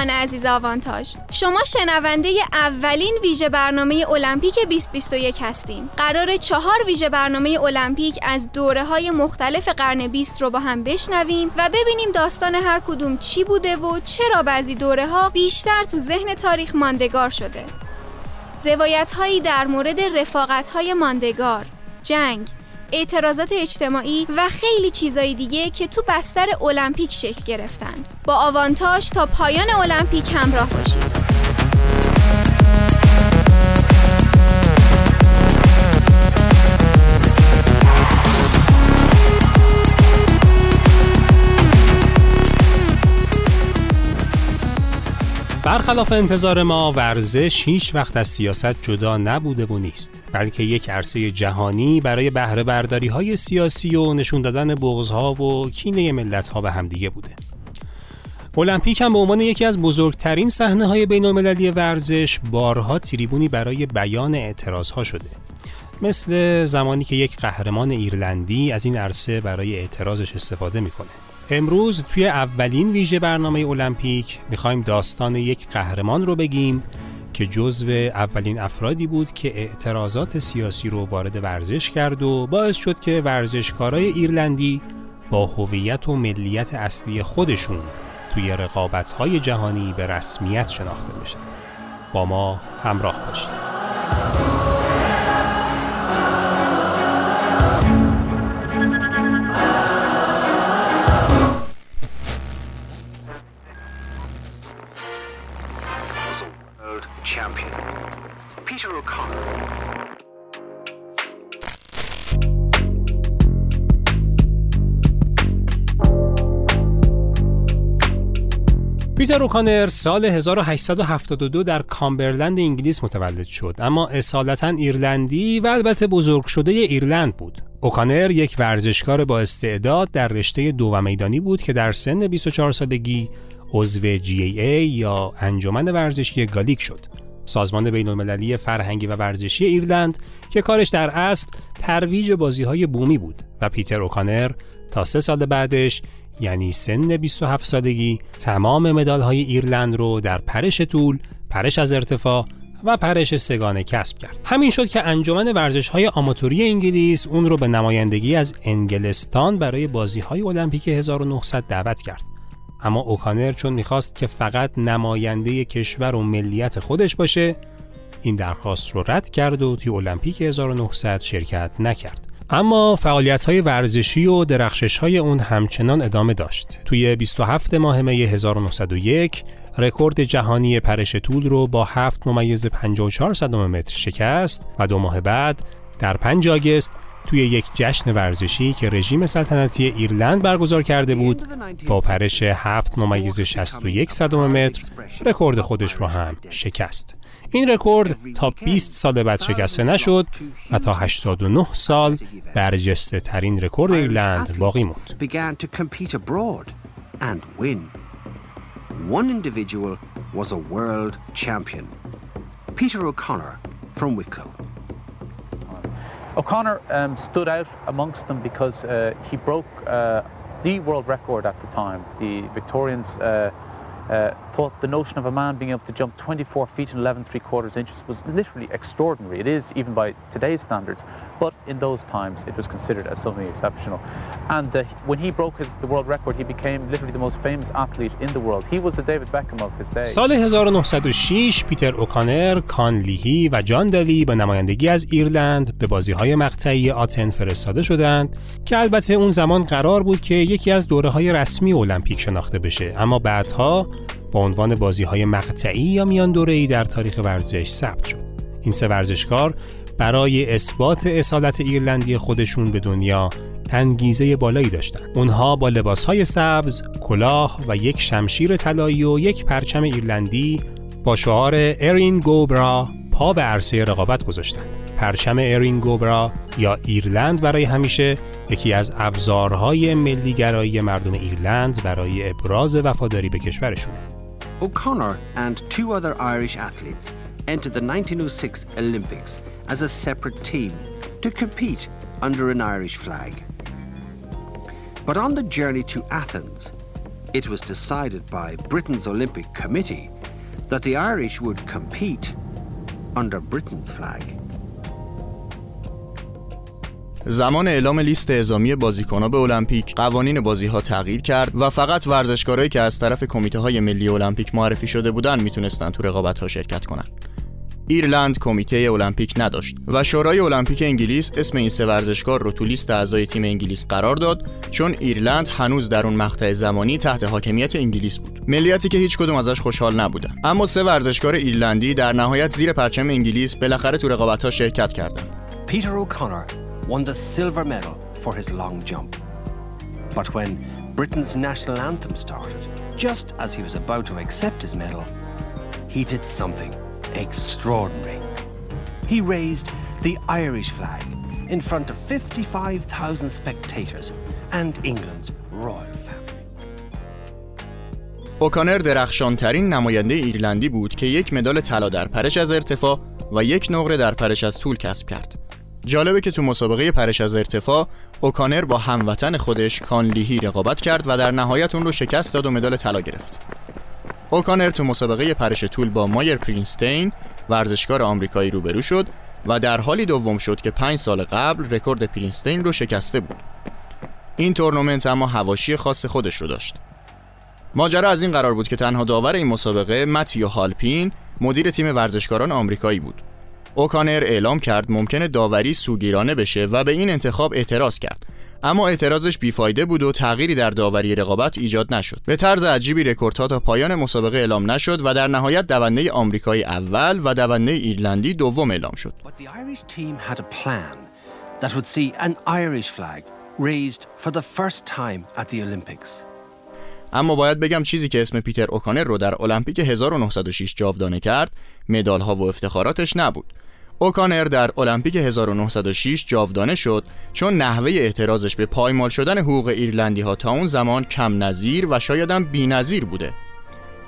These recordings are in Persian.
عزیز آوانتاژ شما شنونده اولین ویژه برنامه المپیک 2021 هستین. قرار چهار ویژه برنامه المپیک از دوره های مختلف قرن 20 رو با هم بشنویم و ببینیم داستان هر کدوم چی بوده و چرا بعضی دوره ها بیشتر تو ذهن تاریخ ماندگار شده. روایت هایی در مورد رفاقت های ماندگار جنگ اعتراضات اجتماعی و خیلی چیزای دیگه که تو بستر المپیک شکل گرفتن. با آوانتاژ تا پایان المپیک همراه باشید. برخلاف انتظار ما ورزش هیچ وقت از سیاست جدا نبوده و نیست بلکه یک عرصه جهانی برای بهره برداری های سیاسی و نشون دادن بغض ها و کینه ملت ها به همدیگه بوده. المپیک هم به عنوان یکی از بزرگترین صحنه های بین المللی ورزش بارها تریبونی برای بیان اعتراض ها شده. مثل زمانی که یک قهرمان ایرلندی از این عرصه برای اعتراضش استفاده می‌کنه. امروز توی اولین ویژه برنامه المپیک می‌خوایم داستان یک قهرمان رو بگیم که جزو اولین افرادی بود که اعتراضات سیاسی رو وارد ورزش کرد و باعث شد که ورزشکارای ایرلندی با هویت و ملیت اصلی خودشون توی رقابت‌های جهانی به رسمیت شناخته بشن. با ما همراه باشید. پیتر اوکانر سال 1872 در کامبرلند انگلیس متولد شد اما اصالتا ایرلندی و البته بزرگ شده ایرلند بود. اوکانر یک ورزشکار با استعداد در رشته دو و میدانی بود که در سن 24 سالگی عضو GAA یا انجمن ورزشی گالیک شد. سازمان بین المللی فرهنگی و ورزشی ایرلند که کارش در اصل ترویج بازی های بومی بود و پیتر اوکانر تا سه سال بعدش یعنی سن 27 سالگی تمام مدال های ایرلند رو در پرش طول، پرش از ارتفاع و پرش سگانه کسب کرد. همین شد که انجمن ورزش های آماتوری انگلیس اون رو به نمایندگی از انگلستان برای بازی های المپیک 1900 دعوت کرد. اما اوکانر چون می‌خواست که فقط نماینده کشور و ملیت خودش باشه این درخواست رو رد کرد و توی المپیک 1900 شرکت نکرد. اما فعالیت های ورزشی و درخشش های اون همچنان ادامه داشت. توی 27 ماه می 1901 رکورد جهانی پرش طول رو با 7 ممیز 54 صدم متر شکست و دو ماه بعد در 5 آگست توی یک جشن ورزشی که رژیم سلطنتی ایرلند برگزار کرده بود با پرش 7 ممیز 61 صدم متر رکورد خودش رو هم شکست. این رکورد تا 20 سال بعد شکسته نشد و تا 89 سال برجسته ترین رکورد ایرلند باقی موند. One individual was a world champion, Peter O'Connor from Wicklow. O'Connor um, stood out amongst them because uh, he broke uh, the world record at the time. The Victorians uh, uh, thought the notion of a man being able to jump 24 feet and 11 three quarters inches was literally extraordinary. It is even by today's standards, but in those times it was considered as something exceptional. And uh, when he broke his, the world record, he became literally the most famous athlete in the world. He was the David Beckham of his day. سال 1906 پیتر اوکانر، کان لیهی و جان دلی به نمایندگی از ایرلند به بازی‌های مقطعی آتن فرستاده شدند که البته اون زمان قرار بود که یکی از دوره‌های رسمی المپیک شناخته بشه اما بعدها با عنوان بازی های مقطعی یا میان ای در تاریخ ورزش ثبت شد. این سه ورزشکار برای اثبات اصالت ایرلندی خودشون به دنیا انگیزه بالایی داشتند. اونها با های سبز، کلاه و یک شمشیر طلایی و یک پرچم ایرلندی با شعار ارین گوبرا پا به عرصه رقابت گذاشتند. پرچم ارین گوبرا یا ایرلند برای همیشه یکی از ابزارهای ملیگرایی مردم ایرلند برای ابراز وفاداری به کشورشونه. O'Connor and two other Irish athletes entered the 1906 Olympics as a separate team to compete under an Irish flag. But on the journey to Athens, it was decided by Britain's Olympic Committee that the Irish would compete under Britain's flag. زمان اعلام لیست اعزامی بازیکنان به المپیک قوانین بازی ها تغییر کرد و فقط ورزشکارایی که از طرف کمیته های ملی المپیک معرفی شده بودند می‌تونستن تو رقابت ها شرکت کنند. ایرلند کمیته المپیک نداشت و شورای المپیک انگلیس اسم این سه ورزشکار رو تو لیست اعضای تیم انگلیس قرار داد چون ایرلند هنوز در اون مقطع زمانی تحت حاکمیت انگلیس بود. ملیتی که هیچ کدوم ازش خوشحال نبودن. اما سه ورزشکار ایرلندی در نهایت زیر پرچم انگلیس بالاخره تو رقابت ها شرکت کردند پیتر اوکانر won the silver medal for his long jump. But when Britain's national anthem started, just as he was about to accept his medal, he did something. Extraordinary. He raised the Irish flag in front of 55,000 spectators and England's royal family. اوکانر درخشانترین نماینده ایرلندی بود که یک مدال طلا در پرش از ارتفاع و یک نقره در پرش از طول کسب کرد. جالبه که تو مسابقه پرش از ارتفاع اوکانر با هموطن خودش کان لیهی رقابت کرد و در نهایت اون رو شکست داد و مدال طلا گرفت. اوکانر تو مسابقه پرش طول با مایر پرینستین ورزشکار آمریکایی روبرو شد و در حالی دوم شد که پنج سال قبل رکورد پرینستین رو شکسته بود. این تورنمنت اما حواشی خاص خودش رو داشت. ماجرا از این قرار بود که تنها داور این مسابقه متیو هالپین مدیر تیم ورزشکاران آمریکایی بود. اوکانر اعلام کرد ممکنه داوری سوگیرانه بشه و به این انتخاب اعتراض کرد اما اعتراضش بیفایده بود و تغییری در داوری رقابت ایجاد نشد. به طرز عجیبی رکوردها تا پایان مسابقه اعلام نشد و در نهایت دونده آمریکایی اول و دونده ایرلندی دوم اعلام شد. اما باید بگم چیزی که اسم پیتر اوکانر رو در المپیک 1906 جاودانه کرد مدال ها و افتخاراتش نبود. اوکانر در المپیک 1906 جاودانه شد چون نحوه اعتراضش به پایمال شدن حقوق ایرلندی ها تا اون زمان کم نظیر و شایدم بی نظیر بوده.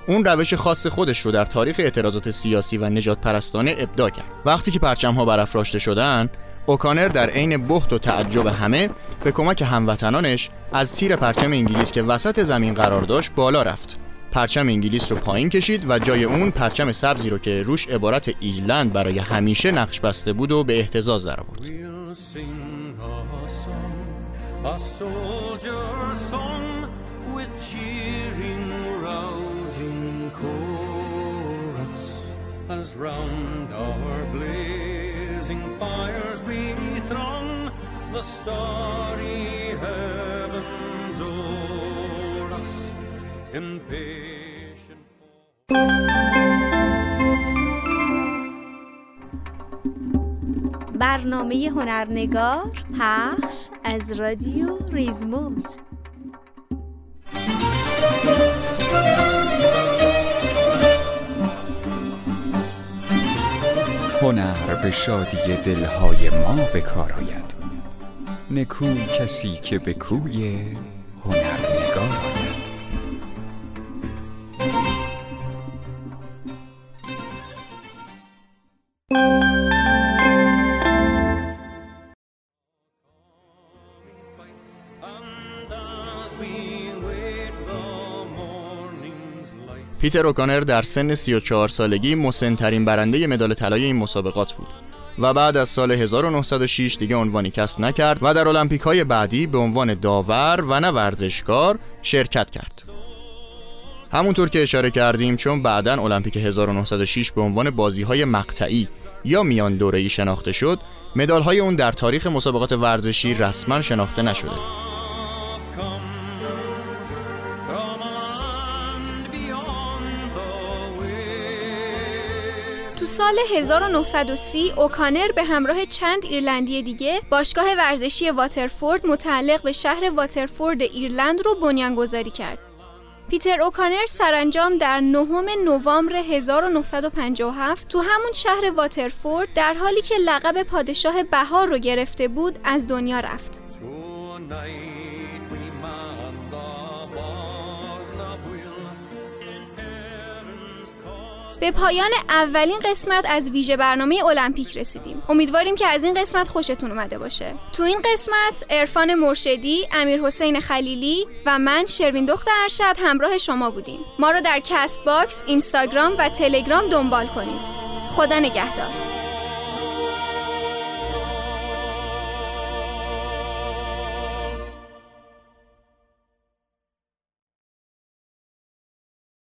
اون روش خاص خودش رو در تاریخ اعتراضات سیاسی و نجات پرستانه ابدا کرد. وقتی که پرچم ها برافراشته شدن اوکانر در عین بحت و تعجب همه به کمک هموطنانش از تیر پرچم انگلیس که وسط زمین قرار داشت بالا رفت. پرچم انگلیس رو پایین کشید و جای اون پرچم سبزی رو که روش عبارت ایرلند برای همیشه نقش بسته بود و به احتزاز در آورد. برنامه هنرنگار پخش از رادیو ریزموند. هنر به شادی دلهای ما بکار آید. نکو کسی که به کوی هنرنگار آید. پیتر اوکانر در سن 34 سالگی مسنترین برنده مدال طلای این مسابقات بود و بعد از سال 1906 دیگه عنوانی کسب نکرد و در المپیک های بعدی به عنوان داور و نه ورزشکار شرکت کرد. همونطور که اشاره کردیم چون بعدا المپیک 1906 به عنوان بازی های مقطعی یا میان دوره‌ای شناخته شد، مدال های اون در تاریخ مسابقات ورزشی رسما شناخته نشده. تو سال 1930 اوکانر به همراه چند ایرلندی دیگه باشگاه ورزشی واترفورد متعلق به شهر واترفورد ایرلند رو بنیانگذاری کرد. پیتر اوکانر سرانجام در نهم نوامبر 1957 تو همون شهر واترفورد در حالی که لقب پادشاه بهار رو گرفته بود از دنیا رفت. به پایان اولین قسمت از ویژه برنامه المپیک رسیدیم. امیدواریم که از این قسمت خوشتون اومده باشه. تو این قسمت عرفان مرشدی امیر حسین خلیلی و من شروین دخت ارشد همراه شما بودیم. ما رو در Castbox اینستاگرام و تلگرام دنبال کنید. خدا نگهدار.